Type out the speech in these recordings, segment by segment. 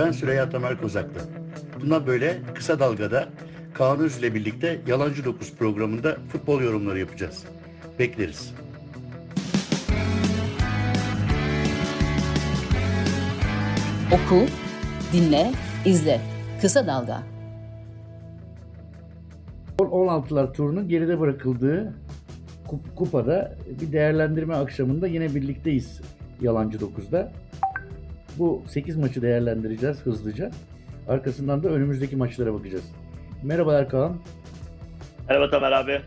Ben Süreyya Tamer Kozaklı. Bundan böyle kısa dalgada Kaan Öz ile birlikte Yalancı Dokuz programında futbol yorumları yapacağız. Bekleriz. Oku, dinle, izle. Kısa Dalga. 16'lar turunun geride bırakıldığı kup- kupada bir değerlendirme akşamında yine birlikteyiz Yalancı 9'da. Bu 8 maçı değerlendireceğiz hızlıca. Arkasından da önümüzdeki maçlara bakacağız. Merhabalar Kaan. Merhaba Tamer abi.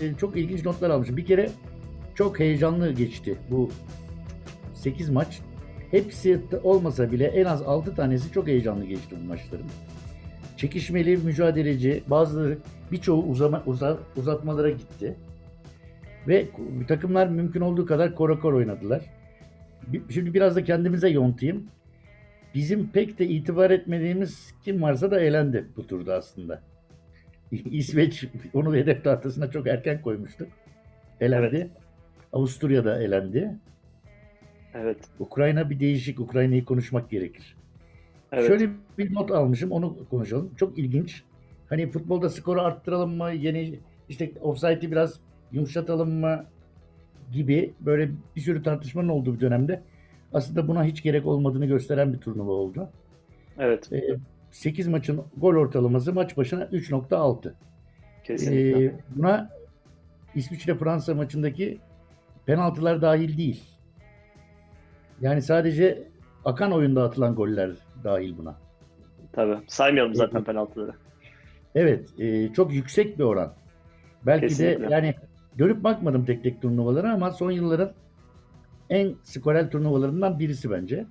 Ee, Çok ilginç notlar almışım. Bir kere çok heyecanlı geçti bu 8 maç. Hepsi olmasa bile en az 6 tanesi çok heyecanlı geçti bu maçların. Çekişmeli, mücadeleci, bazıları birçoğu uzama, uza- uzatmalara gitti. Ve takımlar mümkün olduğu kadar korakor oynadılar. Bi- Şimdi biraz da kendimize yontayım. Bizim pek de itibar etmediğimiz kim varsa da elendi bu turda aslında. İsveç onu hedef tahtasına çok erken koymuştuk. Elendi. Avusturya da elendi. Evet. Ukrayna bir değişik. Ukrayna'yı konuşmak gerekir. Evet. Şöyle bir not almışım onu konuşalım. Çok ilginç. Hani futbolda skoru arttıralım mı? Yeni işte offside'i biraz yumuşatalım mı? Gibi böyle bir sürü tartışmanın olduğu bir dönemde aslında buna hiç gerek olmadığını gösteren bir turnuva oldu. Evet. 8 maçın gol ortalaması maç başına 3.6. Kesinlikle. Ee, buna İsviçre-Fransa maçındaki penaltılar dahil değil. Yani sadece akan oyunda atılan goller dahil buna. Tabii. Saymayalım zaten penaltıları. Evet, e, çok yüksek bir oran. Belki de Kesinlikle. yani dönüp bakmadım tek tek turnuvalara ama son yılların en skorel turnuvalarından birisi bence.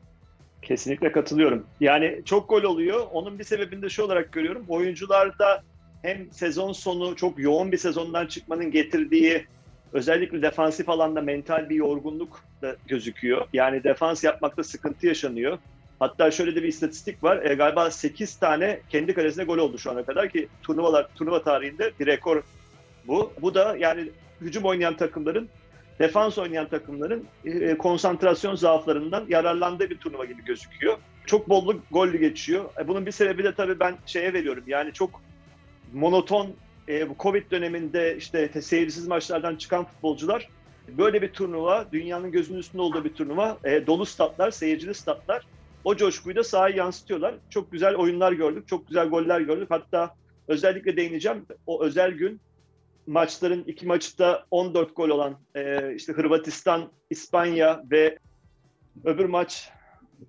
Kesinlikle katılıyorum. Yani çok gol oluyor. Onun bir sebebini de şu olarak görüyorum. Oyuncularda hem sezon sonu çok yoğun bir sezondan çıkmanın getirdiği özellikle defansif alanda mental bir yorgunluk da gözüküyor. Yani defans yapmakta sıkıntı yaşanıyor. Hatta şöyle de bir istatistik var. E, galiba 8 tane kendi kalesine gol oldu şu ana kadar ki turnuvalar turnuva tarihinde bir rekor bu. Bu da yani hücum oynayan takımların defans oynayan takımların e, konsantrasyon zaaflarından yararlandığı bir turnuva gibi gözüküyor. Çok bolluk gollü geçiyor. E, bunun bir sebebi de tabii ben şeye veriyorum. Yani çok monoton e, bu Covid döneminde işte te- seyircisiz maçlardan çıkan futbolcular böyle bir turnuva, dünyanın gözünün üstünde olduğu bir turnuva, e, dolu statlar, seyircili statlar o coşkuyu da sahaya yansıtıyorlar. Çok güzel oyunlar gördük, çok güzel goller gördük. Hatta özellikle değineceğim o özel gün maçların iki maçta 14 gol olan e, işte Hırvatistan, İspanya ve öbür maç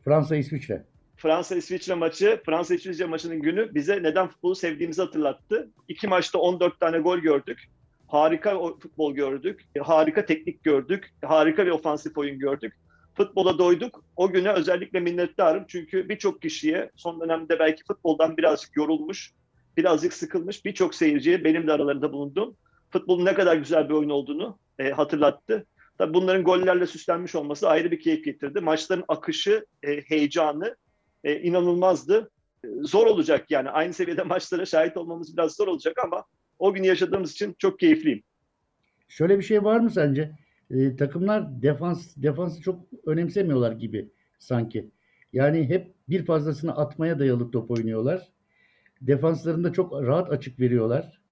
Fransa-İsviçre. Fransa-İsviçre maçı, Fransa-İsviçre maçının günü bize neden futbolu sevdiğimizi hatırlattı. İki maçta 14 tane gol gördük. Harika futbol gördük. Harika teknik gördük. Harika bir ofansif oyun gördük. Futbola doyduk. O güne özellikle minnettarım. Çünkü birçok kişiye son dönemde belki futboldan birazcık yorulmuş, birazcık sıkılmış birçok seyirciye benim de aralarında bulundum. Futbolun ne kadar güzel bir oyun olduğunu e, hatırlattı. Tabii bunların gollerle süslenmiş olması ayrı bir keyif getirdi. Maçların akışı, e, heyecanı e, inanılmazdı. E, zor olacak yani aynı seviyede maçlara şahit olmamız biraz zor olacak ama o günü yaşadığımız için çok keyifliyim. Şöyle bir şey var mı sence? Ee, takımlar defans defansı çok önemsemiyorlar gibi sanki. Yani hep bir fazlasını atmaya dayalı top oynuyorlar. Defanslarında çok rahat açık veriyorlar.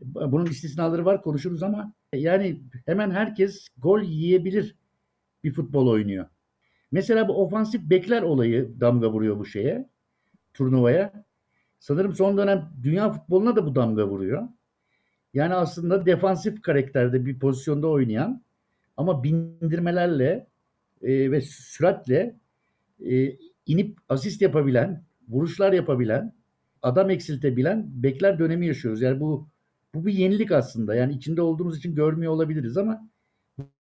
Bunun istisnaları var konuşuruz ama yani hemen herkes gol yiyebilir bir futbol oynuyor. Mesela bu ofansif bekler olayı damga vuruyor bu şeye, turnuvaya. Sanırım son dönem dünya futboluna da bu damga vuruyor. Yani aslında defansif karakterde bir pozisyonda oynayan ama bindirmelerle e, ve süratle e, inip asist yapabilen, vuruşlar yapabilen, adam eksiltebilen bekler dönemi yaşıyoruz. Yani bu bu bir yenilik aslında. Yani içinde olduğumuz için görmüyor olabiliriz ama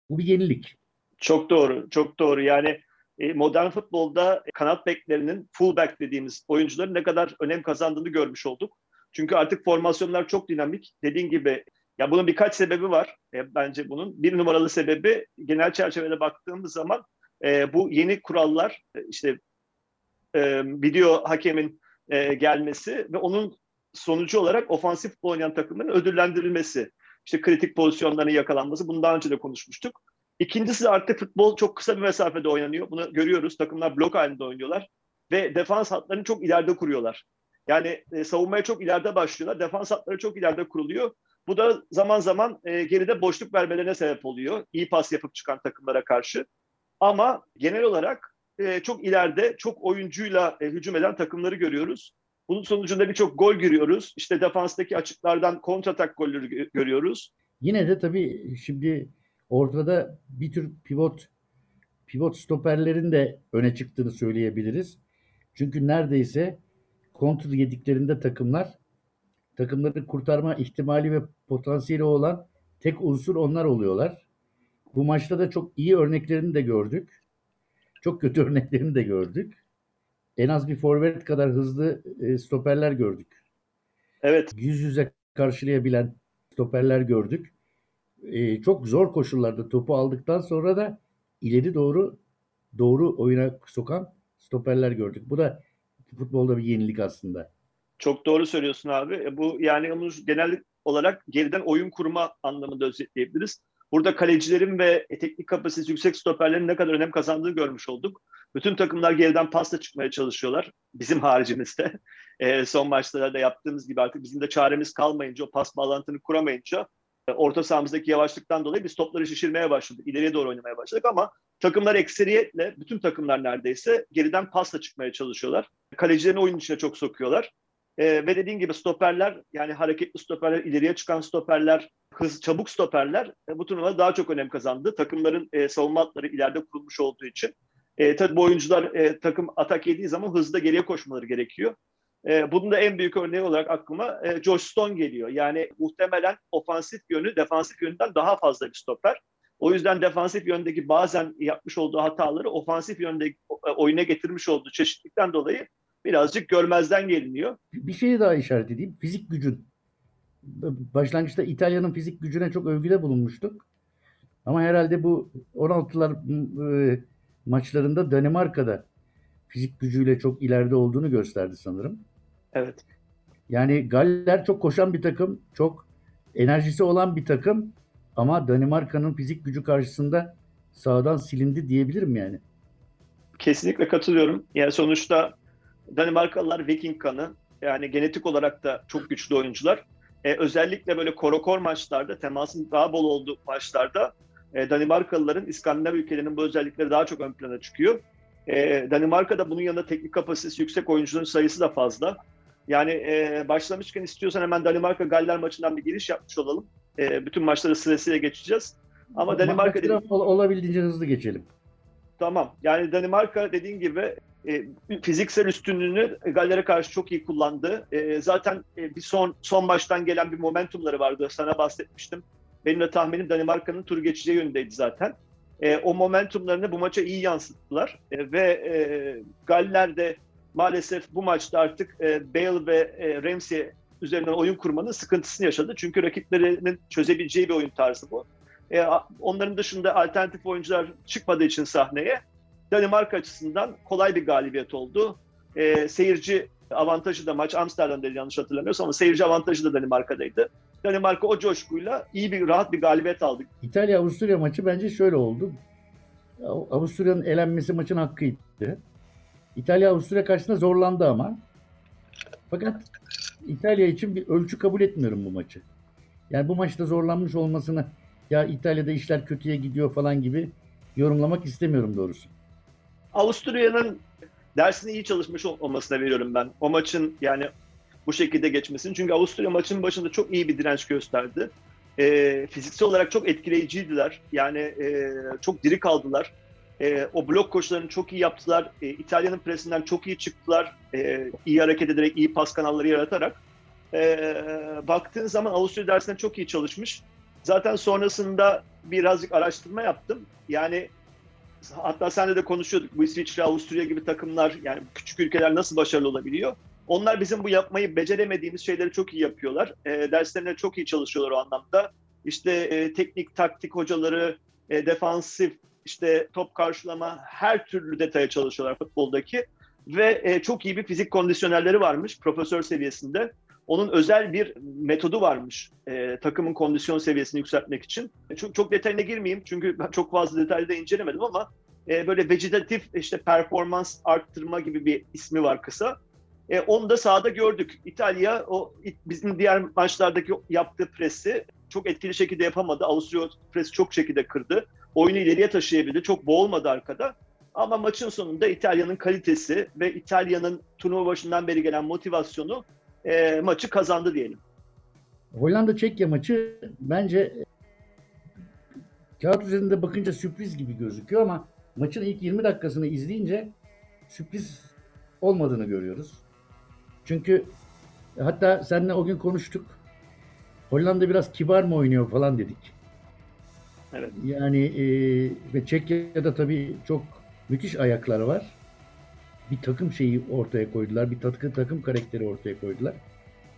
bu bir yenilik. Çok doğru, çok doğru. Yani e, modern futbolda kanat beklerinin fullback dediğimiz oyuncuların ne kadar önem kazandığını görmüş olduk. Çünkü artık formasyonlar çok dinamik. Dediğin gibi ya bunun birkaç sebebi var e, bence bunun. Bir numaralı sebebi genel çerçevede baktığımız zaman e, bu yeni kurallar e, işte e, video hakemin e, gelmesi ve onun sonucu olarak ofansif oynayan takımların ödüllendirilmesi. İşte kritik pozisyonların yakalanması. Bunu daha önce de konuşmuştuk. İkincisi artık futbol çok kısa bir mesafede oynanıyor. Bunu görüyoruz. Takımlar blok halinde oynuyorlar. ve defans hatlarını çok ileride kuruyorlar. Yani e, savunmaya çok ileride başlıyorlar. Defans hatları çok ileride kuruluyor. Bu da zaman zaman e, geride boşluk vermelerine sebep oluyor. İyi pas yapıp çıkan takımlara karşı. Ama genel olarak e, çok ileride çok oyuncuyla e, hücum eden takımları görüyoruz. Bunun sonucunda birçok gol görüyoruz. İşte defanstaki açıklardan kontratak golleri görüyoruz. Yine de tabii şimdi ortada bir tür pivot pivot stoperlerin de öne çıktığını söyleyebiliriz. Çünkü neredeyse kontr yediklerinde takımlar takımları kurtarma ihtimali ve potansiyeli olan tek unsur onlar oluyorlar. Bu maçta da çok iyi örneklerini de gördük. Çok kötü örneklerini de gördük. En az bir forvet kadar hızlı e, stoperler gördük. Evet. Yüz yüze karşılayabilen stoperler gördük. E, çok zor koşullarda topu aldıktan sonra da ileri doğru doğru oyuna sokan stoperler gördük. Bu da futbolda bir yenilik aslında. Çok doğru söylüyorsun abi. E, bu yani onu genel olarak geriden oyun kurma anlamında özetleyebiliriz. Burada kalecilerin ve teknik kapasitesi yüksek stoperlerin ne kadar önem kazandığını görmüş olduk. Bütün takımlar geriden pasla çıkmaya çalışıyorlar. Bizim haricimizde. E, son maçlarda yaptığımız gibi artık bizim de çaremiz kalmayınca, o pas bağlantını kuramayınca e, orta sahamızdaki yavaşlıktan dolayı biz topları şişirmeye başladık. İleriye doğru oynamaya başladık ama takımlar ekseriyetle, bütün takımlar neredeyse geriden pasla çıkmaya çalışıyorlar. Kalecilerini oyun içine çok sokuyorlar. E, ve dediğin gibi stoperler yani hareketli stoperler, ileriye çıkan stoperler, hız, çabuk stoperler e, bu turnuvada daha çok önem kazandı. Takımların e, savunma hatları ileride kurulmuş olduğu için. E, tabii bu oyuncular e, takım atak yediği zaman hızlı geriye koşmaları gerekiyor. E, bunun da en büyük örneği olarak aklıma e, Josh Stone geliyor. Yani muhtemelen ofansif yönü defansif yönden daha fazla bir stoper. O yüzden defansif yöndeki bazen yapmış olduğu hataları ofansif yönde e, oyuna getirmiş olduğu çeşitlikten dolayı birazcık görmezden geliniyor. Bir şey daha işaret edeyim. Fizik gücün. Başlangıçta İtalya'nın fizik gücüne çok övgüde bulunmuştuk. Ama herhalde bu 16'lar e, maçlarında Danimarka'da fizik gücüyle çok ileride olduğunu gösterdi sanırım. Evet. Yani Galler çok koşan bir takım, çok enerjisi olan bir takım ama Danimarka'nın fizik gücü karşısında sağdan silindi diyebilirim yani. Kesinlikle katılıyorum. Yani sonuçta Danimarkalılar Viking kanı. Yani genetik olarak da çok güçlü oyuncular. Ee, özellikle böyle korokor maçlarda, temasın daha bol olduğu maçlarda e, Danimarkalıların İskandinav ülkelerinin bu özellikleri daha çok ön plana çıkıyor. E, Danimarka'da bunun yanında teknik kapasitesi yüksek oyuncuların sayısı da fazla. Yani e, başlamışken istiyorsan hemen Danimarka-Galler maçından bir giriş yapmış olalım. E, bütün maçları sırasıyla geçeceğiz. Ama Danimarka... Dedi... Olabildiğince hızlı geçelim. Tamam. Yani Danimarka dediğin gibi e, fiziksel üstünlüğünü Galler'e karşı çok iyi kullandı. E, zaten e, bir son son baştan gelen bir momentumları vardı. Sana bahsetmiştim. Benim de tahminim Danimarka'nın tur geçeceği yönündeydi zaten. E, o momentumlarını bu maça iyi yansıttılar. E, ve e, Galler de maalesef bu maçta artık e, Bale ve e, Ramsey üzerinden oyun kurmanın sıkıntısını yaşadı. Çünkü rakiplerinin çözebileceği bir oyun tarzı bu. E, onların dışında alternatif oyuncular çıkmadığı için sahneye Danimarka açısından kolay bir galibiyet oldu. E, seyirci avantajı da maç Amsterdam'da yanlış hatırlamıyorsam ama seyirci avantajı da Danimarka'daydı. Danimarka o coşkuyla iyi bir rahat bir galibiyet aldı. İtalya-Avusturya maçı bence şöyle oldu. Avusturya'nın elenmesi maçın hakkıydı. İtalya Avusturya karşısında zorlandı ama. Fakat İtalya için bir ölçü kabul etmiyorum bu maçı. Yani bu maçta zorlanmış olmasını ya İtalya'da işler kötüye gidiyor falan gibi yorumlamak istemiyorum doğrusu. Avusturya'nın dersini iyi çalışmış olmasına veriyorum ben. O maçın yani bu şekilde geçmesini. Çünkü Avusturya maçın başında çok iyi bir direnç gösterdi. E, fiziksel olarak çok etkileyiciydiler. Yani e, çok diri kaldılar. E, o blok koşularını çok iyi yaptılar. E, İtalya'nın presinden çok iyi çıktılar. E, iyi hareket ederek, iyi pas kanalları yaratarak. E, baktığın zaman Avusturya dersinde çok iyi çalışmış. Zaten sonrasında birazcık araştırma yaptım. Yani hatta senle de konuşuyorduk. Bu İsviçre, Avusturya gibi takımlar yani küçük ülkeler nasıl başarılı olabiliyor? Onlar bizim bu yapmayı beceremediğimiz şeyleri çok iyi yapıyorlar. E, derslerine çok iyi çalışıyorlar o anlamda. İşte e, teknik, taktik hocaları, e, defansif, işte top karşılama her türlü detaya çalışıyorlar futboldaki. Ve e, çok iyi bir fizik kondisyonerleri varmış profesör seviyesinde. Onun özel bir metodu varmış e, takımın kondisyon seviyesini yükseltmek için. Çok, çok detayına girmeyeyim çünkü ben çok fazla detayda incelemedim ama e, böyle vegetatif işte performans arttırma gibi bir ismi var kısa. E, onu da sahada gördük. İtalya o bizim diğer maçlardaki yaptığı presi çok etkili şekilde yapamadı. Avusturya presi çok şekilde kırdı. Oyunu ileriye taşıyabildi. Çok boğulmadı arkada. Ama maçın sonunda İtalya'nın kalitesi ve İtalya'nın turnuva başından beri gelen motivasyonu e, maçı kazandı diyelim. Hollanda-Çekya maçı bence kağıt üzerinde bakınca sürpriz gibi gözüküyor ama maçın ilk 20 dakikasını izleyince sürpriz olmadığını görüyoruz. Çünkü hatta seninle o gün konuştuk. Hollanda biraz kibar mı oynuyor falan dedik. Evet. Yani e, ve Çekya'da tabii çok müthiş ayakları var. Bir takım şeyi ortaya koydular. Bir takım, takım karakteri ortaya koydular.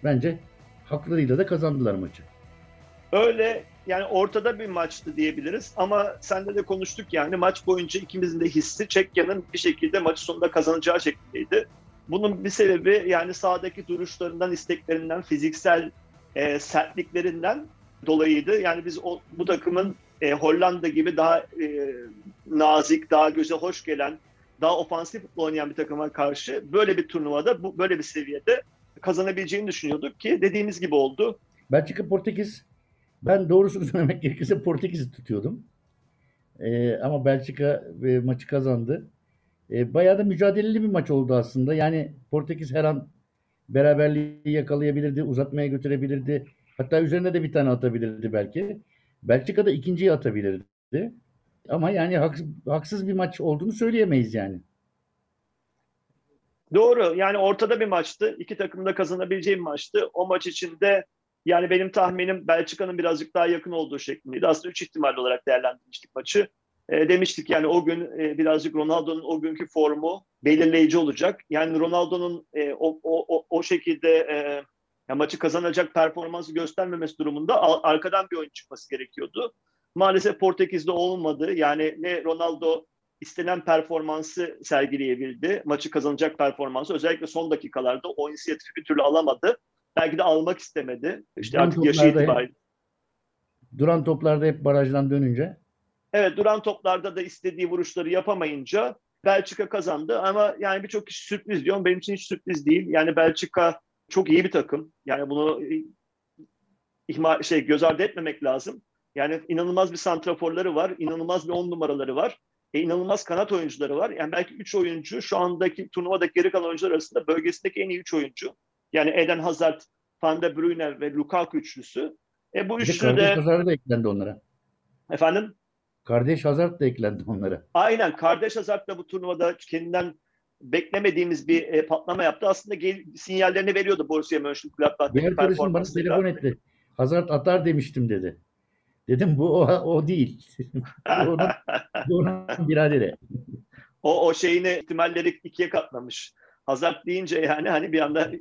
Bence haklarıyla da kazandılar maçı. Öyle yani ortada bir maçtı diyebiliriz ama sende de konuştuk yani maç boyunca ikimizin de hissi Çekya'nın bir şekilde maçı sonunda kazanacağı şeklindeydi. Bunun bir sebebi yani sahadaki duruşlarından, isteklerinden, fiziksel e, sertliklerinden dolayıydı. Yani biz o, bu takımın e, Hollanda gibi daha e, nazik, daha göze hoş gelen, daha ofansif oynayan bir takıma karşı böyle bir turnuvada, bu, böyle bir seviyede kazanabileceğini düşünüyorduk ki dediğimiz gibi oldu. Belçika Portekiz ben doğrusunu söylemek gerekirse Portekiz'i tutuyordum. Ee, ama Belçika e, maçı kazandı. E, bayağı da mücadeleli bir maç oldu aslında. Yani Portekiz her an beraberliği yakalayabilirdi, uzatmaya götürebilirdi. Hatta üzerine de bir tane atabilirdi belki. Belçika da ikinciyi atabilirdi. Ama yani haksız, haksız bir maç olduğunu söyleyemeyiz yani. Doğru. Yani ortada bir maçtı. İki takım da kazanabileceği bir maçtı. O maç içinde yani benim tahminim Belçika'nın birazcık daha yakın olduğu şeklindeydi. Aslında üç ihtimal olarak değerlendirmiştik maçı. E, demiştik yani o gün e, birazcık Ronaldo'nun o günkü formu belirleyici olacak. Yani Ronaldo'nun e, o, o, o şekilde e, ya maçı kazanacak performansı göstermemesi durumunda arkadan bir oyun çıkması gerekiyordu. Maalesef Portekiz'de olmadı. Yani ne Ronaldo istenen performansı sergileyebildi. Maçı kazanacak performansı özellikle son dakikalarda o inisiyatifi bir türlü alamadı. Belki de almak istemedi. İşte duran artık yaşı itibariyle. Duran toplarda hep barajdan dönünce. Evet duran toplarda da istediği vuruşları yapamayınca Belçika kazandı ama yani birçok kişi sürpriz diyor. Benim için hiç sürpriz değil. Yani Belçika çok iyi bir takım. Yani bunu ihmal şey göz ardı etmemek lazım. Yani inanılmaz bir santraforları var, inanılmaz bir on numaraları var. E, inanılmaz kanat oyuncuları var. Yani belki üç oyuncu şu andaki turnuvadaki geri kalan oyuncular arasında bölgesindeki en iyi üç oyuncu. Yani Eden Hazard, Van de Bruyne ve Lukaku üçlüsü. E bu üçlü de... Da eklendi onlara. Efendim? Kardeş Hazard da eklendi onlara. Aynen. Kardeş Hazard da bu turnuvada kendinden beklemediğimiz bir e, patlama yaptı. Aslında gel, sinyallerini veriyordu Borussia Mönchengladbach'taki Bir arkadaşım bana telefon etti. Hazard atar demiştim dedi. Dedim bu o, o değil. onun, onun biraderi. O, o şeyini ihtimalleri ikiye katlamış. Hazard deyince yani hani bir anda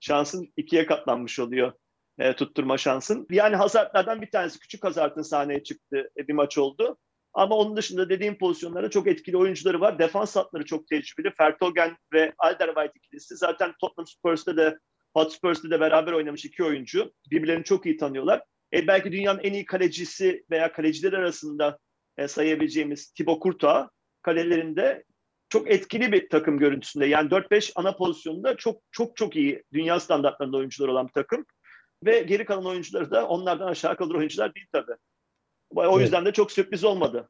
şansın ikiye katlanmış oluyor. E, tutturma şansın. Yani Hazard'lardan bir tanesi küçük Hazard'ın sahneye çıktı e, bir maç oldu. Ama onun dışında dediğim pozisyonlarda çok etkili oyuncuları var. Defans hatları çok tecrübeli. Fertogen ve Alderweireld ikilisi. Zaten Tottenham Spurs'ta da Hotspur's'ta da beraber oynamış iki oyuncu. Birbirlerini çok iyi tanıyorlar. E, belki dünyanın en iyi kalecisi veya kaleciler arasında e, sayabileceğimiz Thibaut Courtois kalelerinde çok etkili bir takım görüntüsünde. Yani 4-5 ana pozisyonda çok çok çok iyi dünya standartlarında oyuncular olan bir takım. Ve geri kalan oyuncuları da onlardan aşağı kalır oyuncular değil tabii. O yüzden evet. de çok sürpriz olmadı.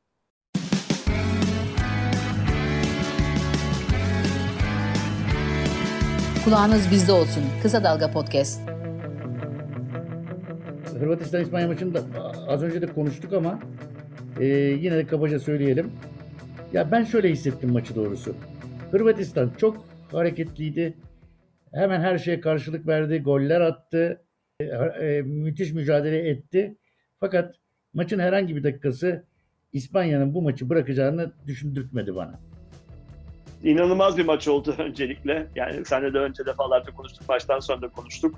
Kulağınız bizde olsun. Kısa Dalga Podcast. Hırvatistan İspanya maçında az önce de konuştuk ama e, yine de kabaca söyleyelim. Ya ben şöyle hissettim maçı doğrusu. Hırvatistan çok hareketliydi. Hemen her şeye karşılık verdi, goller attı, e, e, müthiş mücadele etti. Fakat maçın herhangi bir dakikası İspanya'nın bu maçı bırakacağını düşündürtmedi bana. İnanılmaz bir maç oldu öncelikle. Yani senle de önce defalarca konuştuk, baştan sonra da konuştuk.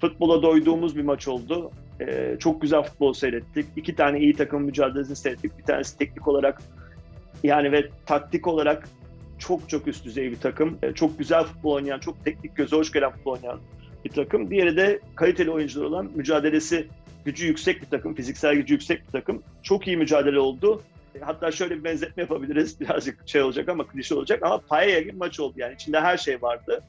Futbola doyduğumuz bir maç oldu. Ee, çok güzel futbol seyrettik. İki tane iyi takım mücadelesini seyrettik. Bir tanesi teknik olarak yani ve taktik olarak çok çok üst düzey bir takım. Ee, çok güzel futbol oynayan, çok teknik göze hoş gelen futbol oynayan bir takım. Diğeri de kaliteli oyuncular olan mücadelesi gücü yüksek bir takım, fiziksel gücü yüksek bir takım. Çok iyi mücadele oldu. Hatta şöyle bir benzetme yapabiliriz. Birazcık şey olacak ama klişe olacak ama paella gibi maç oldu yani. içinde her şey vardı.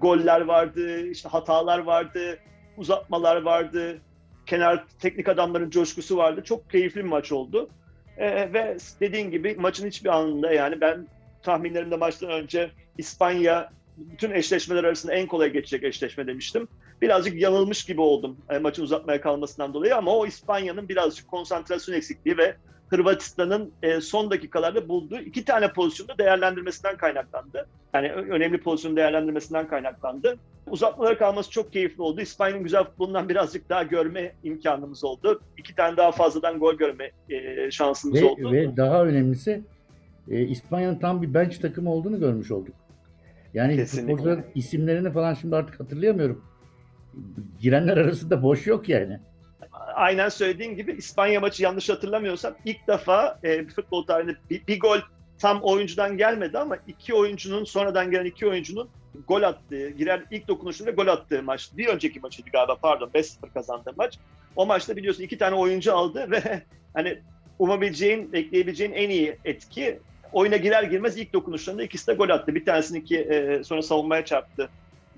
Goller vardı, işte hatalar vardı, uzatmalar vardı. Kenar teknik adamların coşkusu vardı. Çok keyifli bir maç oldu. Ee, ve dediğin gibi maçın hiçbir anında yani ben tahminlerimde maçtan önce İspanya bütün eşleşmeler arasında en kolay geçecek eşleşme demiştim. Birazcık yanılmış gibi oldum e, maçın uzatmaya kalmasından dolayı ama o İspanya'nın birazcık konsantrasyon eksikliği ve Hırvatistan'ın e, son dakikalarda bulduğu iki tane pozisyonu değerlendirmesinden kaynaklandı. Yani önemli pozisyonu değerlendirmesinden kaynaklandı. Uzatmalara kalması çok keyifli oldu. İspanya'nın güzel futbolundan birazcık daha görme imkanımız oldu. İki tane daha fazladan gol görme e, şansımız ve, oldu. Ve daha önemlisi e, İspanya'nın tam bir bench takımı olduğunu görmüş olduk. Yani futbolcuların isimlerini falan şimdi artık hatırlayamıyorum. Girenler arasında boş yok yani. aynen söylediğin gibi İspanya maçı yanlış hatırlamıyorsam ilk defa e, futbol tarihinde bir, bir gol tam oyuncudan gelmedi ama iki oyuncunun sonradan gelen iki oyuncunun gol attığı, giren ilk dokunuşunda gol attığı maç. Bir önceki maçıydı galiba pardon 5-0 kazandığı maç. O maçta biliyorsun iki tane oyuncu aldı ve hani umabileceğin, bekleyebileceğin en iyi etki oyuna girer girmez ilk dokunuşlarında ikisi de gol attı. Bir tanesini e, sonra savunmaya çarptı.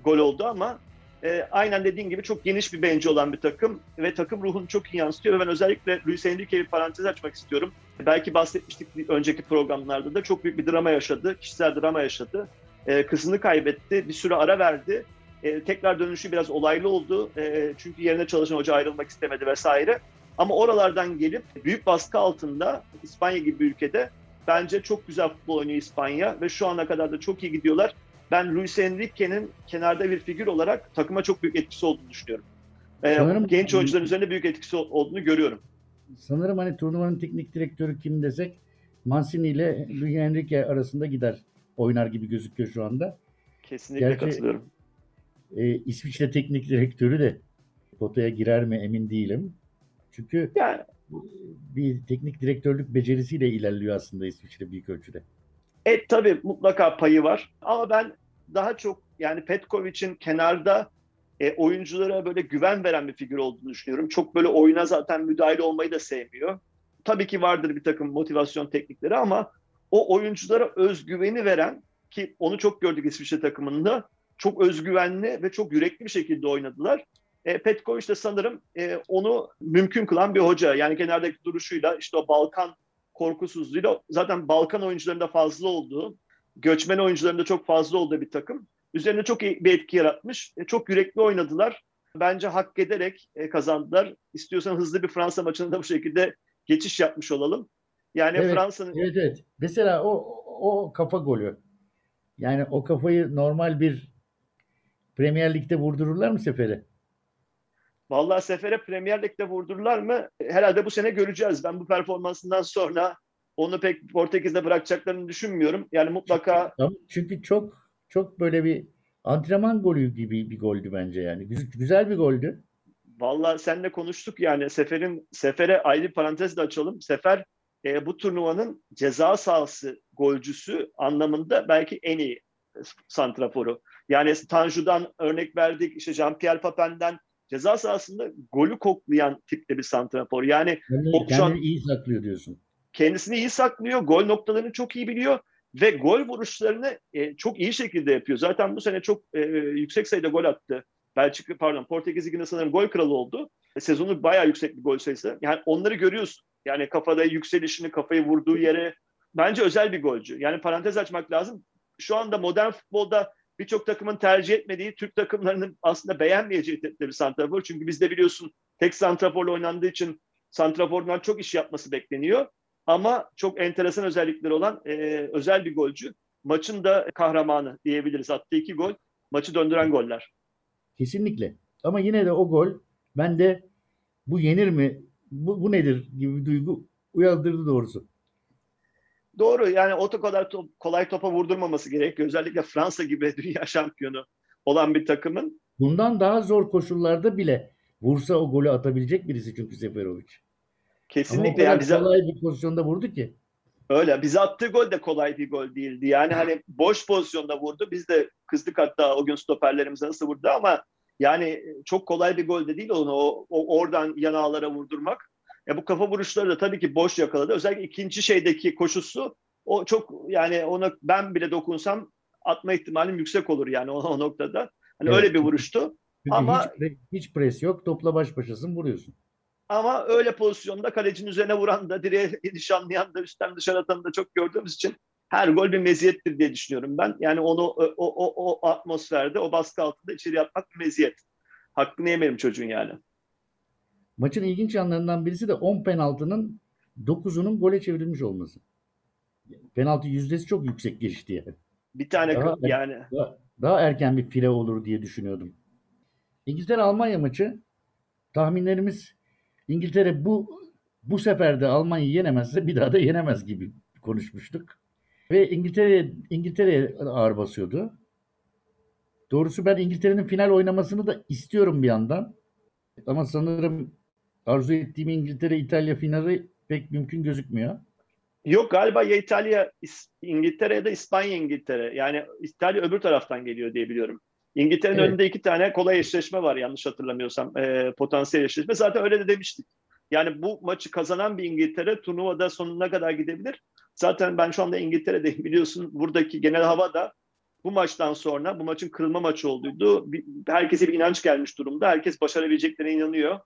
Gol oldu ama e, aynen dediğin gibi çok geniş bir benci olan bir takım ve takım ruhunu çok iyi yansıtıyor ben özellikle Luis Enrique'ye bir parantez açmak istiyorum. Belki bahsetmiştik önceki programlarda da çok büyük bir drama yaşadı, kişisel drama yaşadı. E, kızını kaybetti, bir süre ara verdi. E, tekrar dönüşü biraz olaylı oldu e, çünkü yerine çalışan hoca ayrılmak istemedi vesaire. Ama oralardan gelip büyük baskı altında İspanya gibi bir ülkede bence çok güzel futbol oynuyor İspanya ve şu ana kadar da çok iyi gidiyorlar ben Luis Enrique'nin kenarda bir figür olarak takıma çok büyük etkisi olduğunu düşünüyorum. Ee, Sanırım- genç oyuncuların üzerinde büyük etkisi ol- olduğunu görüyorum. Sanırım hani turnuvanın teknik direktörü kim desek Mancini ile Luis Enrique arasında gider oynar gibi gözüküyor şu anda. Kesinlikle Gerçi- katılıyorum. Ee, İsviçre teknik direktörü de potaya girer mi emin değilim. Çünkü Yani bir teknik direktörlük becerisiyle ilerliyor aslında İsviçre büyük ölçüde. et tabii mutlaka payı var ama ben daha çok yani Petkovic'in kenarda e, oyunculara böyle güven veren bir figür olduğunu düşünüyorum. Çok böyle oyuna zaten müdahale olmayı da sevmiyor. Tabii ki vardır bir takım motivasyon teknikleri ama o oyunculara özgüveni veren ki onu çok gördük İsviçre takımında çok özgüvenli ve çok yürekli bir şekilde oynadılar. E, Petkovic de sanırım e, onu mümkün kılan bir hoca. Yani kenardaki duruşuyla işte o Balkan korkusuzluğuyla zaten Balkan oyuncularında fazla olduğu, göçmen oyuncularında çok fazla olduğu bir takım. Üzerine çok iyi bir etki yaratmış. E, çok yürekli oynadılar. Bence hak ederek e, kazandılar. İstiyorsan hızlı bir Fransa maçında da bu şekilde geçiş yapmış olalım. Yani Evet, Fransa'nın Evet evet. Mesela o o kafa golü. Yani o kafayı normal bir Premier Lig'de vurdururlar mı Sefer'e? Vallahi Sefer'e Premier Lig'de vurdururlar mı? Herhalde bu sene göreceğiz. Ben bu performansından sonra onu pek Portekiz'de bırakacaklarını düşünmüyorum. Yani mutlaka Ama Çünkü çok çok böyle bir antrenman golü gibi bir goldü bence yani. Güzel, bir goldü. vallahi seninle konuştuk yani Sefer'in Sefer'e ayrı bir parantez de açalım. Sefer e, bu turnuvanın ceza sahası golcüsü anlamında belki en iyi santraforu. Yani Tanju'dan örnek verdik, işte Jean-Pierre Papin'den ceza sahasında golü koklayan tipte bir santrafor. Yani Kendini, O şu an- iyi saklıyor diyorsun. Kendisini iyi saklıyor, gol noktalarını çok iyi biliyor ve gol vuruşlarını e, çok iyi şekilde yapıyor. Zaten bu sene çok e, yüksek sayıda gol attı. Belçika pardon Portekiz Ligi'nde sanırım gol kralı oldu. E, sezonu bayağı yüksek bir gol sayısı. Yani onları görüyorsun. Yani kafada yükselişini, kafayı vurduğu yere bence özel bir golcü. Yani parantez açmak lazım. Şu anda modern futbolda birçok takımın tercih etmediği, Türk takımlarının aslında beğenmeyeceği tipte bir santrafor. Çünkü bizde biliyorsun tek santraforla oynandığı için santrafordan çok iş yapması bekleniyor. Ama çok enteresan özellikleri olan e, özel bir golcü. Maçın da kahramanı diyebiliriz. Attığı iki gol, maçı döndüren goller. Kesinlikle. Ama yine de o gol bende bu yenir mi? Bu, bu nedir gibi bir duygu uyandırdı doğrusu. Doğru yani o kadar top- kolay topa vurdurmaması gerekiyor. Özellikle Fransa gibi dünya şampiyonu olan bir takımın. Bundan daha zor koşullarda bile vursa o golü atabilecek birisi çünkü Seferovic. Kesinlikle yani bize kolay bir pozisyonda vurdu ki. öyle. Bize attığı gol de kolay bir gol değildi. Yani hani boş pozisyonda vurdu. Biz de kızdık hatta o gün stoperlerimize nasıl vurdu ama yani çok kolay bir gol de değil onu o, o oradan yanağlara vurdurmak. Ya bu kafa vuruşları da tabii ki boş yakaladı. Özellikle ikinci şeydeki koşusu o çok yani ona ben bile dokunsam atma ihtimalim yüksek olur yani o, o noktada. Hani Evet. öyle bir vuruştu. Çünkü Ama- hiç, hiç pres yok. Topla baş başasın vuruyorsun. Ama öyle pozisyonda kalecinin üzerine vuran da direğe nişanlayan da üstten dışarı atanı da çok gördüğümüz için her gol bir meziyettir diye düşünüyorum ben. Yani onu o, o, o, atmosferde, o baskı altında içeri atmak bir meziyet. Hakkını yemeyelim çocuğun yani. Maçın ilginç yanlarından birisi de 10 penaltının 9'unun gole çevrilmiş olması. Penaltı yüzdesi çok yüksek geçti yani. Bir tane Daha- yani Daha, daha erken bir file olur diye düşünüyordum. İngiltere-Almanya maçı tahminlerimiz İngiltere bu bu sefer de Almanya'yı yenemezse bir daha da yenemez gibi konuşmuştuk. Ve İngiltere İngiltere'ye ağır basıyordu. Doğrusu ben İngiltere'nin final oynamasını da istiyorum bir yandan. Ama sanırım arzu ettiğim İngiltere-İtalya finali pek mümkün gözükmüyor. Yok galiba ya İtalya, İngiltere ya da İspanya İngiltere. Yani İtalya öbür taraftan geliyor diye biliyorum. İngiltere'nin Evet. önünde iki tane kolay eşleşme var yanlış hatırlamıyorsam. Ee, potansiyel eşleşme. Zaten öyle de demiştik. Yani bu maçı kazanan bir İngiltere turnuvada sonuna kadar gidebilir. Zaten ben şu anda İngiltere'deyim biliyorsun. Buradaki genel hava da bu maçtan sonra bu maçın kırılma maçı olduğuydu. Herkese bir inanç gelmiş durumda. Herkes başarabileceklerine inanıyor.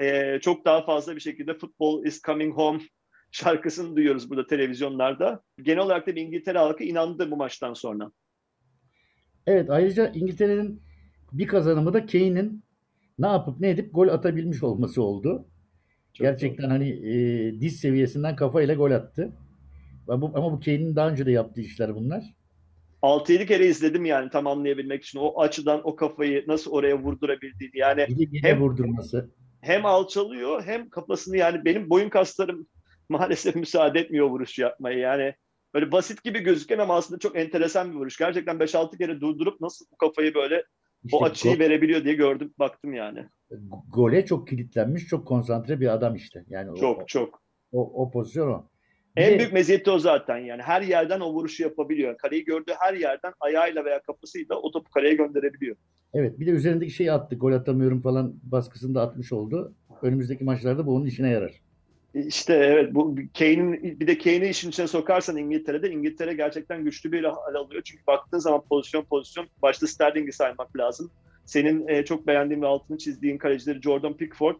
Ee, çok daha fazla bir şekilde football is coming home şarkısını duyuyoruz burada televizyonlarda. Genel olarak da İngiltere halkı inandı bu maçtan sonra. Evet ayrıca İngiltere'nin bir kazanımı da Kane'in ne yapıp ne edip gol atabilmiş olması oldu. Çok Gerçekten hani e, diz seviyesinden kafayla gol attı. Ama bu, ama bu Kane'in daha önce de yaptığı işler bunlar. 6-7 kere izledim yani tamamlayabilmek için. O açıdan o kafayı nasıl oraya vurdurabildiğini. Yani yine Hem- vurdurması. hem alçalıyor hem kafasını yani benim boyun kaslarım maalesef müsaade etmiyor vuruş yapmayı. Yani böyle basit gibi gözüken ama aslında çok enteresan bir vuruş. Gerçekten 5-6 kere durdurup nasıl bu kafayı böyle İşte o açıyı go- verebiliyor diye gördüm baktım yani. gole çok kilitlenmiş, çok konsantre bir adam işte. Yani o, Çok çok. o, o pozisyon o. Bir En de- büyük meziyeti o zaten yani. Her yerden o vuruşu yapabiliyor. Kaleyi gördüğü her yerden ayağıyla veya kafasıyla o topu kaleye gönderebiliyor. Evet bir de üzerindeki şeyi attı. Gol atamıyorum falan baskısını da atmış oldu. Önümüzdeki maçlarda bu onun işine yarar. İşte evet bu Kane'in bir de Kane'i işin içine sokarsan İngiltere'de İngiltere gerçekten güçlü bir hal alıyor. Çünkü baktığın zaman pozisyon pozisyon başta Sterling'i saymak lazım. Senin e, çok beğendiğin ve altını çizdiğin kalecileri Jordan Pickford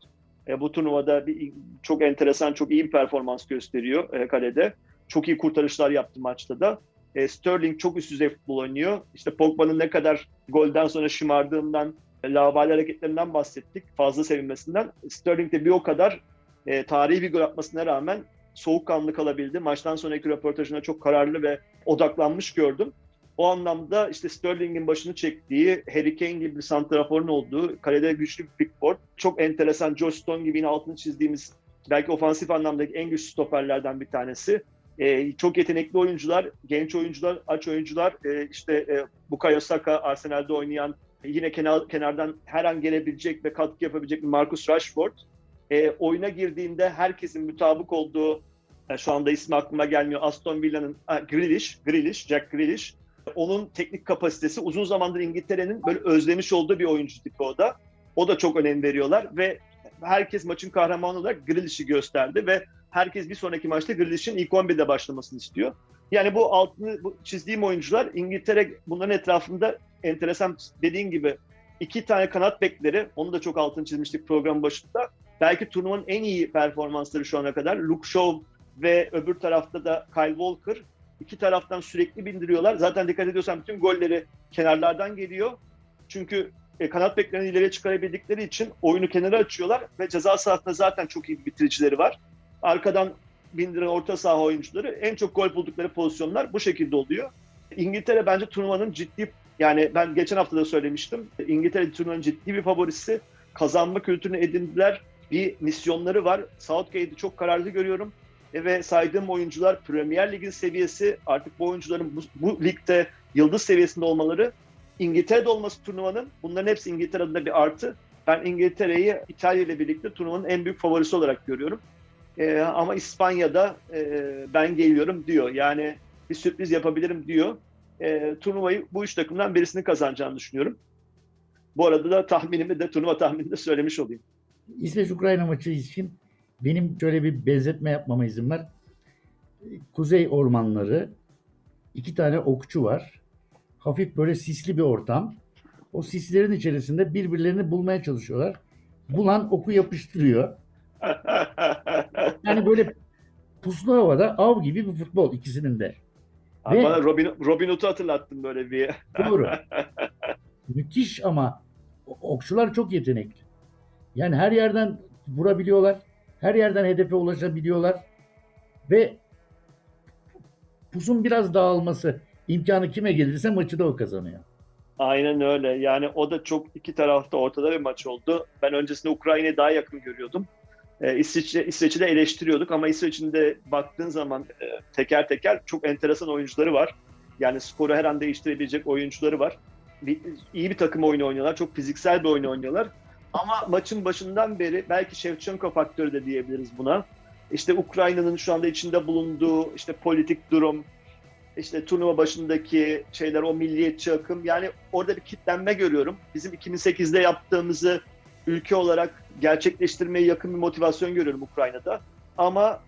e, bu turnuvada bir, çok enteresan, çok iyi bir performans gösteriyor e, kalede. Çok iyi kurtarışlar yaptı maçta da. E, Sterling çok üst düzey futbol oynuyor. İşte Pogba'nın ne kadar golden sonra şımardığından, e, lavabali hareketlerinden bahsettik. Fazla sevinmesinden. Sterling de bir o kadar e, tarihi bir gol atmasına rağmen soğukkanlı kalabildi. Maçtan sonraki röportajına çok kararlı ve odaklanmış gördüm. O anlamda işte Sterling'in başını çektiği, Harry Kane gibi bir santraforun olduğu, kalede güçlü bir Pickford, çok enteresan Joe Stone gibi yine altını çizdiğimiz belki ofansif anlamdaki en güçlü stoperlerden bir tanesi. Ee, çok yetenekli oyuncular, genç oyuncular, aç oyuncular. Ee, işte e, Bukayo Saka, Arsenal'de oynayan, yine kenar, kenardan her an gelebilecek ve katkı yapabilecek bir Marcus Rashford. Ee, oyuna girdiğinde herkesin mutabık olduğu, e, şu anda ismi aklıma gelmiyor, Aston Villa'nın Grealish, Grealish, Jack Grealish. Onun teknik kapasitesi uzun zamandır İngiltere'nin böyle özlemiş olduğu bir oyuncu tipi o da. O da çok önem veriyorlar ve herkes maçın kahramanı olarak Grealish'i gösterdi ve herkes bir sonraki maçta Grealish'in ilk 11'de başlamasını istiyor. Yani bu altını bu çizdiğim oyuncular İngiltere bunların etrafında enteresan dediğin gibi iki tane kanat bekleri onu da çok altını çizmiştik program başında. Belki turnuvanın en iyi performansları şu ana kadar. Luke Shaw ve öbür tarafta da Kyle Walker iki taraftan sürekli bindiriyorlar. Zaten dikkat ediyorsan bütün golleri kenarlardan geliyor. Çünkü e, kanat beklerini ileriye çıkarabildikleri için oyunu kenara açıyorlar ve ceza sahasında zaten çok iyi bitiricileri var. Arkadan bindiren orta saha oyuncuları en çok gol buldukları pozisyonlar bu şekilde oluyor. İngiltere bence turnuvanın ciddi yani ben geçen hafta da söylemiştim. İngiltere turnuvanın ciddi bir favorisi. Kazanma kültürünü edindiler. Bir misyonları var. Southgate'i çok kararlı görüyorum. E, ve saydığım oyuncular Premier Lig'in seviyesi artık bu oyuncuların bu, bu ligde yıldız seviyesinde olmaları İngiltere'de olması turnuvanın bunların hepsi İngiltere adına bir artı. Ben İngiltere'yi İtalya ile birlikte turnuvanın en büyük favorisi olarak görüyorum. Ee, ama İspanya'da e, ben geliyorum diyor. Yani bir sürpriz yapabilirim diyor. E, turnuvayı bu üç takımdan birisini kazanacağını düşünüyorum. Bu arada da tahminimi de turnuva tahminini de söylemiş olayım. İsveç-Ukrayna maçı için benim şöyle bir benzetme yapmama izin ver. Kuzey ormanları, iki tane okçu var. Hafif böyle sisli bir ortam. O sislerin içerisinde birbirlerini bulmaya çalışıyorlar. Bulan oku yapıştırıyor. Yani böyle puslu havada av gibi bir futbol ikisinin de. Abi Ve- Bana Robin, Robin Hood'u hatırlattın böyle bir. Doğru. Müthiş ama okçular çok yetenekli. Yani her yerden vurabiliyorlar. Her yerden hedefe ulaşabiliyorlar. Ve pusun biraz dağılması imkanı kime gelirse maçı da o kazanıyor. Aynen öyle. Yani o da çok iki tarafta ortada bir maç oldu. Ben öncesinde Ukrayna'yı daha yakın görüyordum. Ee, İsviçre, İsveç'i de eleştiriyorduk ama İsveç'in de baktığın zaman e, teker teker çok enteresan oyuncuları var. Yani skoru her an değiştirebilecek oyuncuları var. Bir, iyi bir takım oyunu oynuyorlar. Çok fiziksel bir oyun oynuyorlar. Ama maçın başından beri belki Shevchenko faktörü de diyebiliriz buna. İşte Ukrayna'nın şu anda içinde bulunduğu işte politik durum, işte turnuva başındaki şeyler, o milliyetçi akım. Yani orada bir kitlenme görüyorum. Bizim 2008'de yaptığımızı ülke olarak gerçekleştirmeye yakın bir motivasyon görüyorum Ukrayna'da. Ama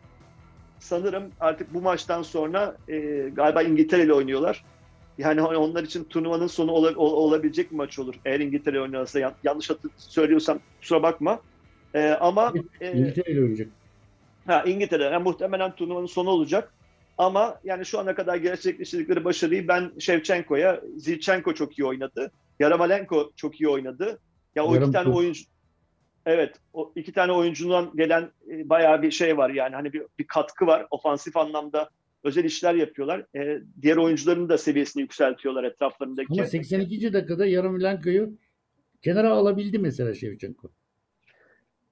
sanırım artık bu maçtan sonra e, galiba İngiltere ile oynuyorlar. Yani hani onlar için turnuvanın sonu ola- ol- olabilecek bir maç olur. Eğer İngiltere oynarsa yan- yanlış söylüyorsam kusura bakma. E, ama e, İngiltere oynayacak. Ha İngiltere yani muhtemelen turnuvanın sonu olacak. Ama yani şu ana kadar gerçekleştirdikleri başarıyı ben Shevchenko'ya, Zilchenko çok iyi oynadı. Yaramalenko çok iyi oynadı. Ya o iki Yarım tane oyuncu Evet, o iki tane oyuncundan gelen e, bayağı bir şey var yani hani bir, bir katkı var ofansif anlamda özel işler yapıyorlar. E, diğer oyuncuların da seviyesini yükseltiyorlar etraflarındaki. Ama 82. dakikada Yarmolenko'yu kenara alabildi mesela Shevchenko.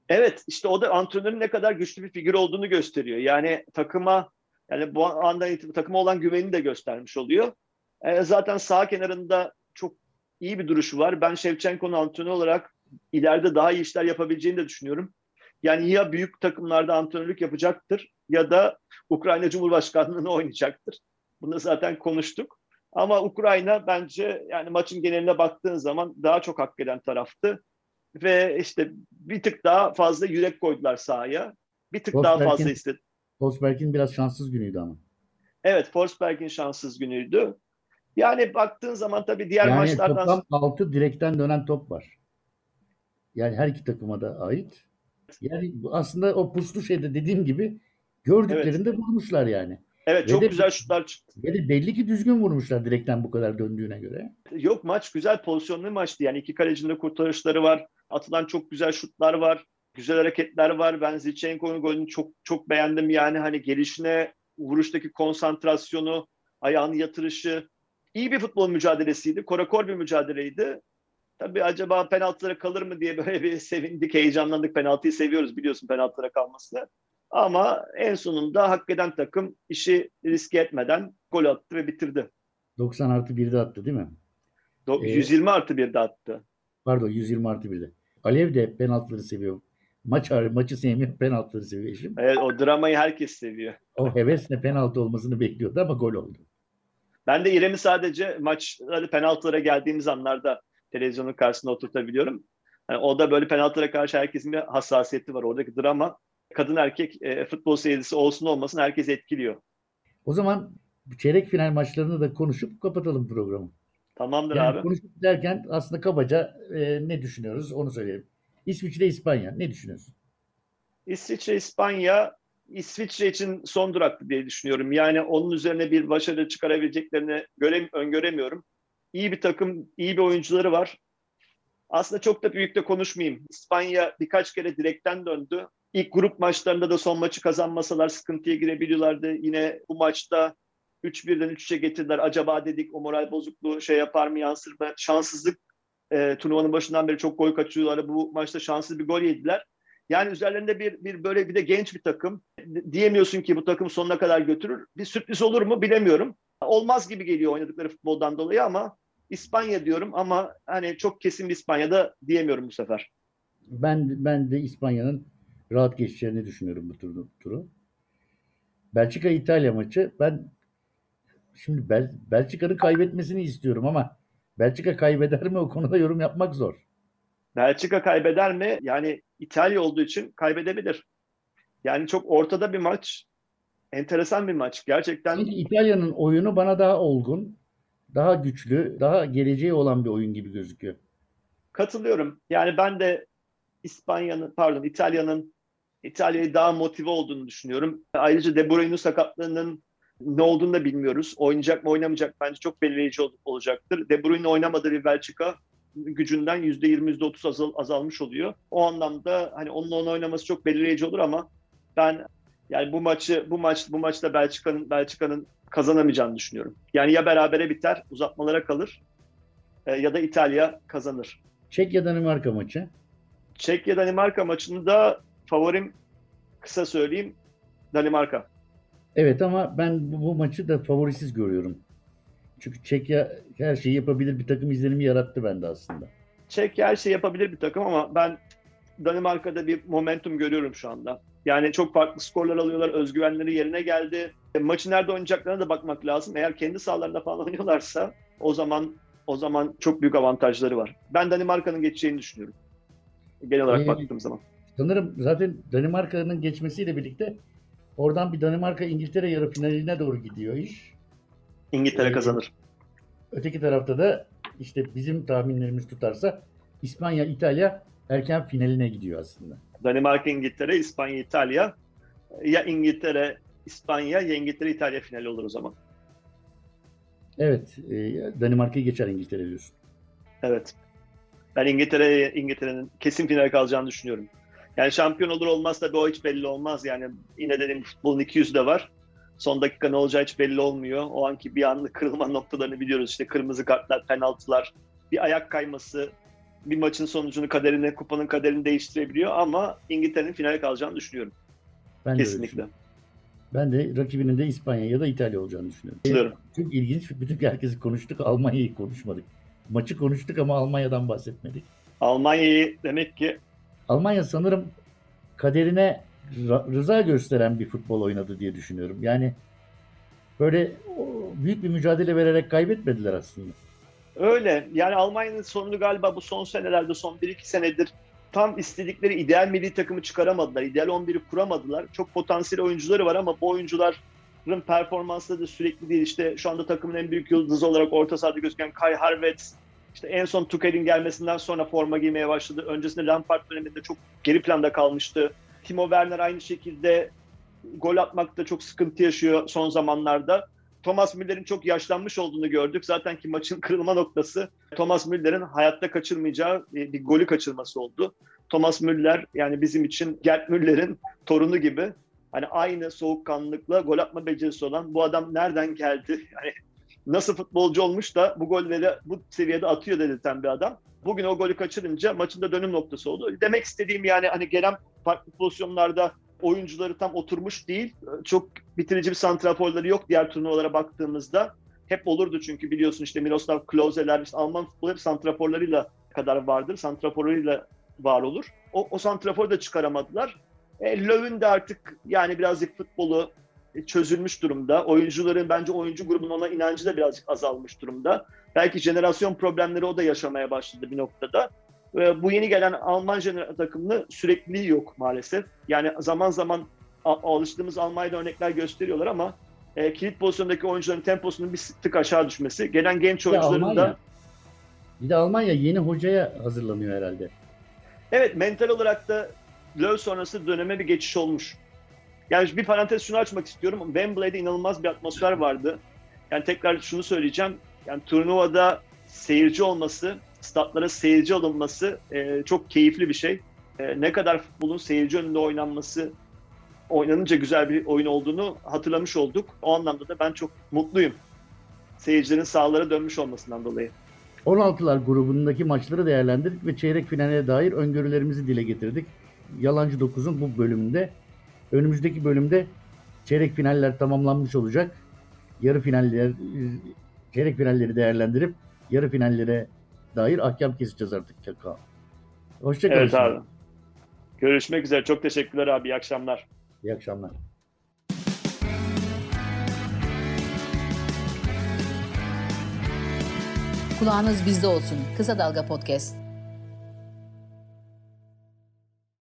Evet işte o da antrenörün ne kadar güçlü bir figür olduğunu gösteriyor. Yani takıma yani bu andan itibaren takıma olan güvenini de göstermiş oluyor. E, zaten sağ kenarında çok iyi bir duruşu var. Ben Shevchenko'nun antrenör olarak ileride daha iyi işler yapabileceğini de düşünüyorum. Yani ya büyük takımlarda antrenörlük yapacaktır ya da Ukrayna Cumhurbaşkanlığı'nı oynayacaktır. Bunu zaten konuştuk. Ama Ukrayna bence yani maçın geneline baktığın zaman daha çok hak eden taraftı ve işte bir tık daha fazla yürek koydular sahaya. Bir tık daha fazla istedi. Forsberg'in biraz şanssız günüydü ama. Evet, Forsberg'in şanssız günüydü. Yani baktığın zaman tabii diğer Yani maçlardan toplam 6 direkten dönen top var. Yani her iki takıma da ait. Yani aslında o puslu şeyde dediğim gibi gördüklerinde vurmuşlar yani. evet Ve çok de- güzel şutlar çıktı. Ve de belli ki düzgün vurmuşlar direkten bu kadar döndüğüne göre. Yok maç güzel pozisyonlu maçtı. Yani iki kalecinin de kurtarışları var. Atılan çok güzel şutlar var. Güzel hareketler var. Ben Zilchenko'nun golünü çok çok beğendim. Yani hani gelişine, vuruştaki konsantrasyonu, ayağını yatırışı. iyi bir futbol mücadelesiydi. Korakor bir mücadeleydi. Tabii acaba penaltılara kalır mı diye böyle bir sevindik, heyecanlandık. Penaltıyı seviyoruz biliyorsun penaltılara kalmasını. Ama en sonunda hak eden takım işi riske etmeden gol attı ve bitirdi. 90 artı 1'de attı değil mi? Do- Ee, 120 artı 1 de attı. Pardon 120 artı 1'de. Alev de penaltıları seviyor. Maç maçı sevmiyor, penaltıları seviyor eşim. Evet, o dramayı herkes seviyor. O hevesle penaltı olmasını bekliyordu ama gol oldu. Ben de İrem'i sadece maçları penaltılara geldiğimiz anlarda televizyonun karşısında oturtabiliyorum. Yani o da böyle penaltılara karşı herkesin bir hassasiyeti var. Oradaki drama kadın erkek e, futbol seyircisi olsun olmasın herkes etkiliyor. O zaman çeyrek final maçlarını da konuşup kapatalım programı. Tamamdır Yani abi. konuşup derken aslında kabaca e, ne düşünüyoruz onu söyleyelim. İsviçre, İspanya ne düşünüyorsun? İsviçre, İspanya, İsviçre için son duraktı diye düşünüyorum. Yani onun üzerine bir başarı çıkarabileceklerini göre, öngöremiyorum. İyi bir takım, iyi bir oyuncuları var. Aslında çok da büyük de konuşmayayım. İspanya birkaç kere direkten döndü. İlk grup maçlarında da son maçı kazanmasalar sıkıntıya girebiliyorlardı. Yine bu maçta 3-1'den 3'e getirdiler. Acaba dedik o moral bozukluğu şey yapar mı yansır mı? Şanssızlık e, turnuvanın başından beri çok gol kaçırıyorlar. Bu maçta şanssız bir gol yediler. Yani üzerlerinde bir, bir böyle bir de genç bir takım. Diyemiyorsun ki bu takım sonuna kadar götürür. Bir sürpriz olur mu bilemiyorum. Olmaz gibi geliyor oynadıkları futboldan dolayı ama İspanya diyorum ama hani çok kesin bir İspanya'da diyemiyorum bu sefer. Ben ben de İspanya'nın rahat geçeceğini düşünüyorum bu turu. turu. Belçika İtalya maçı ben şimdi Bel, Belçika'nın kaybetmesini istiyorum ama Belçika kaybeder mi o konuda yorum yapmak zor. Belçika kaybeder mi? Yani İtalya olduğu için kaybedebilir. Yani çok ortada bir maç. Enteresan bir maç. Gerçekten Sanki İtalya'nın oyunu bana daha olgun, daha güçlü, daha geleceği olan bir oyun gibi gözüküyor. katılıyorum. Yani ben de İspanya'nın pardon İtalya'nın İtalya'yı daha motive olduğunu düşünüyorum. Ayrıca De Bruyne'in sakatlığının ne olduğunu da bilmiyoruz. Oynayacak mı oynamayacak bence çok belirleyici ol- olacaktır. De Bruyne oynamadığı bir Belçika gücünden %20 %30 azal, azalmış oluyor. O anlamda hani onun onu oynaması çok belirleyici olur ama ben yani bu maçı bu maç bu maçta Belçika'nın Belçika'nın kazanamayacağını düşünüyorum. Yani ya berabere biter, uzatmalara kalır e, ya da İtalya kazanır. Çekya Danimarka maçı. Çekya Danimarka maçında favorim kısa söyleyeyim Danimarka. Evet ama ben bu, bu maçı da favorisiz görüyorum. Çünkü Çekya her şeyi yapabilir bir takım izlenimi yarattı bende aslında. Çekya her şey yapabilir bir takım ama ben Danimarka'da bir momentum görüyorum şu anda. Yani çok farklı skorlar alıyorlar, özgüvenleri yerine geldi. E, maçı nerede oynayacaklarına da bakmak lazım. Eğer kendi sahalarında falan oynuyorlarsa o zaman o zaman çok büyük avantajları var. Ben Danimarka'nın geçeceğini düşünüyorum. Genel olarak Ee, baktığım zaman. Sanırım zaten Danimarka'nın geçmesiyle birlikte oradan bir Danimarka İngiltere yarı finaline doğru gidiyor iş. İngiltere Ee, kazanır. Öteki tarafta da işte bizim tahminlerimiz tutarsa İspanya İtalya erken finaline gidiyor aslında. Danimarka, İngiltere, İspanya, İtalya. Ya İngiltere, İspanya, ya İngiltere, İtalya finali olur o zaman. Evet, e, Danimarka'yı geçer İngiltere diyorsun. Evet. Ben İngiltere İngiltere'nin kesin finale kalacağını düşünüyorum. Yani şampiyon olur olmaz tabii o hiç belli olmaz. Yani yine dedim futbolun 200 de var. Son dakika ne olacağı hiç belli olmuyor. O anki bir anlık kırılma noktalarını biliyoruz. İşte kırmızı kartlar, penaltılar, bir ayak kayması bir maçın sonucunu, kaderini, kupanın kaderini değiştirebiliyor ama İngiltere'nin finale kalacağını düşünüyorum. Ben Kesinlikle. Ben de rakibinin de İspanya ya da İtalya olacağını düşünüyorum. Katılıyorum. Çok ilginç. Bütün herkesi konuştuk. Almanya'yı konuşmadık. Maçı konuştuk ama Almanya'dan bahsetmedik. Almanya'yı demek ki Almanya sanırım kaderine rıza gösteren bir futbol oynadı diye düşünüyorum. Yani böyle büyük bir mücadele vererek kaybetmediler aslında. Öyle. Yani Almanya'nın sorunu galiba bu son senelerde, son 1-2 senedir tam istedikleri ideal milli takımı çıkaramadılar. İdeal 11'i kuramadılar. Çok potansiyel oyuncuları var ama bu oyuncuların performansları da sürekli değil. İşte şu anda takımın en büyük yıldızı olarak orta sahada gözüken Kai Havertz, işte en son Tuchel'in gelmesinden sonra forma giymeye başladı. Öncesinde Lampard döneminde çok geri planda kalmıştı. Timo Werner aynı şekilde gol atmakta çok sıkıntı yaşıyor son zamanlarda. Thomas Müller'in çok yaşlanmış olduğunu gördük. Zaten ki maçın kırılma noktası Thomas Müller'in hayatta kaçırmayacağı bir, golü kaçırması oldu. Thomas Müller yani bizim için Gerd Müller'in torunu gibi. Hani aynı soğukkanlılıkla gol atma becerisi olan bu adam nereden geldi? Yani nasıl futbolcu olmuş da bu golleri bu seviyede atıyor dedirten bir adam. Bugün o golü kaçırınca maçında dönüm noktası oldu. Demek istediğim yani hani gelen farklı pozisyonlarda oyuncuları tam oturmuş değil. Çok bitirici bir santraforları yok diğer turnuvalara baktığımızda. Hep olurdu çünkü biliyorsun işte Miroslav Klose'ler, işte Alman futbolu hep santraforlarıyla kadar vardır. Santraforlarıyla var olur. O, o santraforu da çıkaramadılar. E, Löw'ün de artık yani birazcık futbolu çözülmüş durumda. Oyuncuların bence oyuncu grubunun ona inancı da birazcık azalmış durumda. Belki jenerasyon problemleri o da yaşamaya başladı bir noktada. E, bu yeni gelen Alman takımının sürekliliği yok maalesef. Yani zaman zaman alıştığımız Almanya'da örnekler gösteriyorlar ama e, kilit pozisyondaki oyuncuların temposunun bir tık aşağı düşmesi. Gelen genç oyuncuların Almanya, da bir de Almanya yeni hocaya hazırlanıyor herhalde. Evet mental olarak da Löw sonrası döneme bir geçiş olmuş. Yani bir parantez şunu açmak istiyorum. Wembley'de inanılmaz bir atmosfer vardı. Yani tekrar şunu söyleyeceğim. Yani turnuvada seyirci olması, statlara seyirci alınması e, çok keyifli bir şey. E, ne kadar futbolun seyirci önünde oynanması, oynanınca güzel bir oyun olduğunu hatırlamış olduk. O anlamda da ben çok mutluyum. Seyircilerin sahalara dönmüş olmasından dolayı. 16'lar grubundaki maçları değerlendirdik ve çeyrek finale dair öngörülerimizi dile getirdik. Yalancı 9'un bu bölümünde. Önümüzdeki bölümde çeyrek finaller tamamlanmış olacak. Yarı finaller, çeyrek finalleri değerlendirip yarı finallere dair ahkam keseceğiz artık. Hoşçakalın. Evet abi. Görüşmek üzere. Çok teşekkürler abi. İyi akşamlar. İyi akşamlar. Kulağınız bizde olsun. Kısa Dalga Podcast.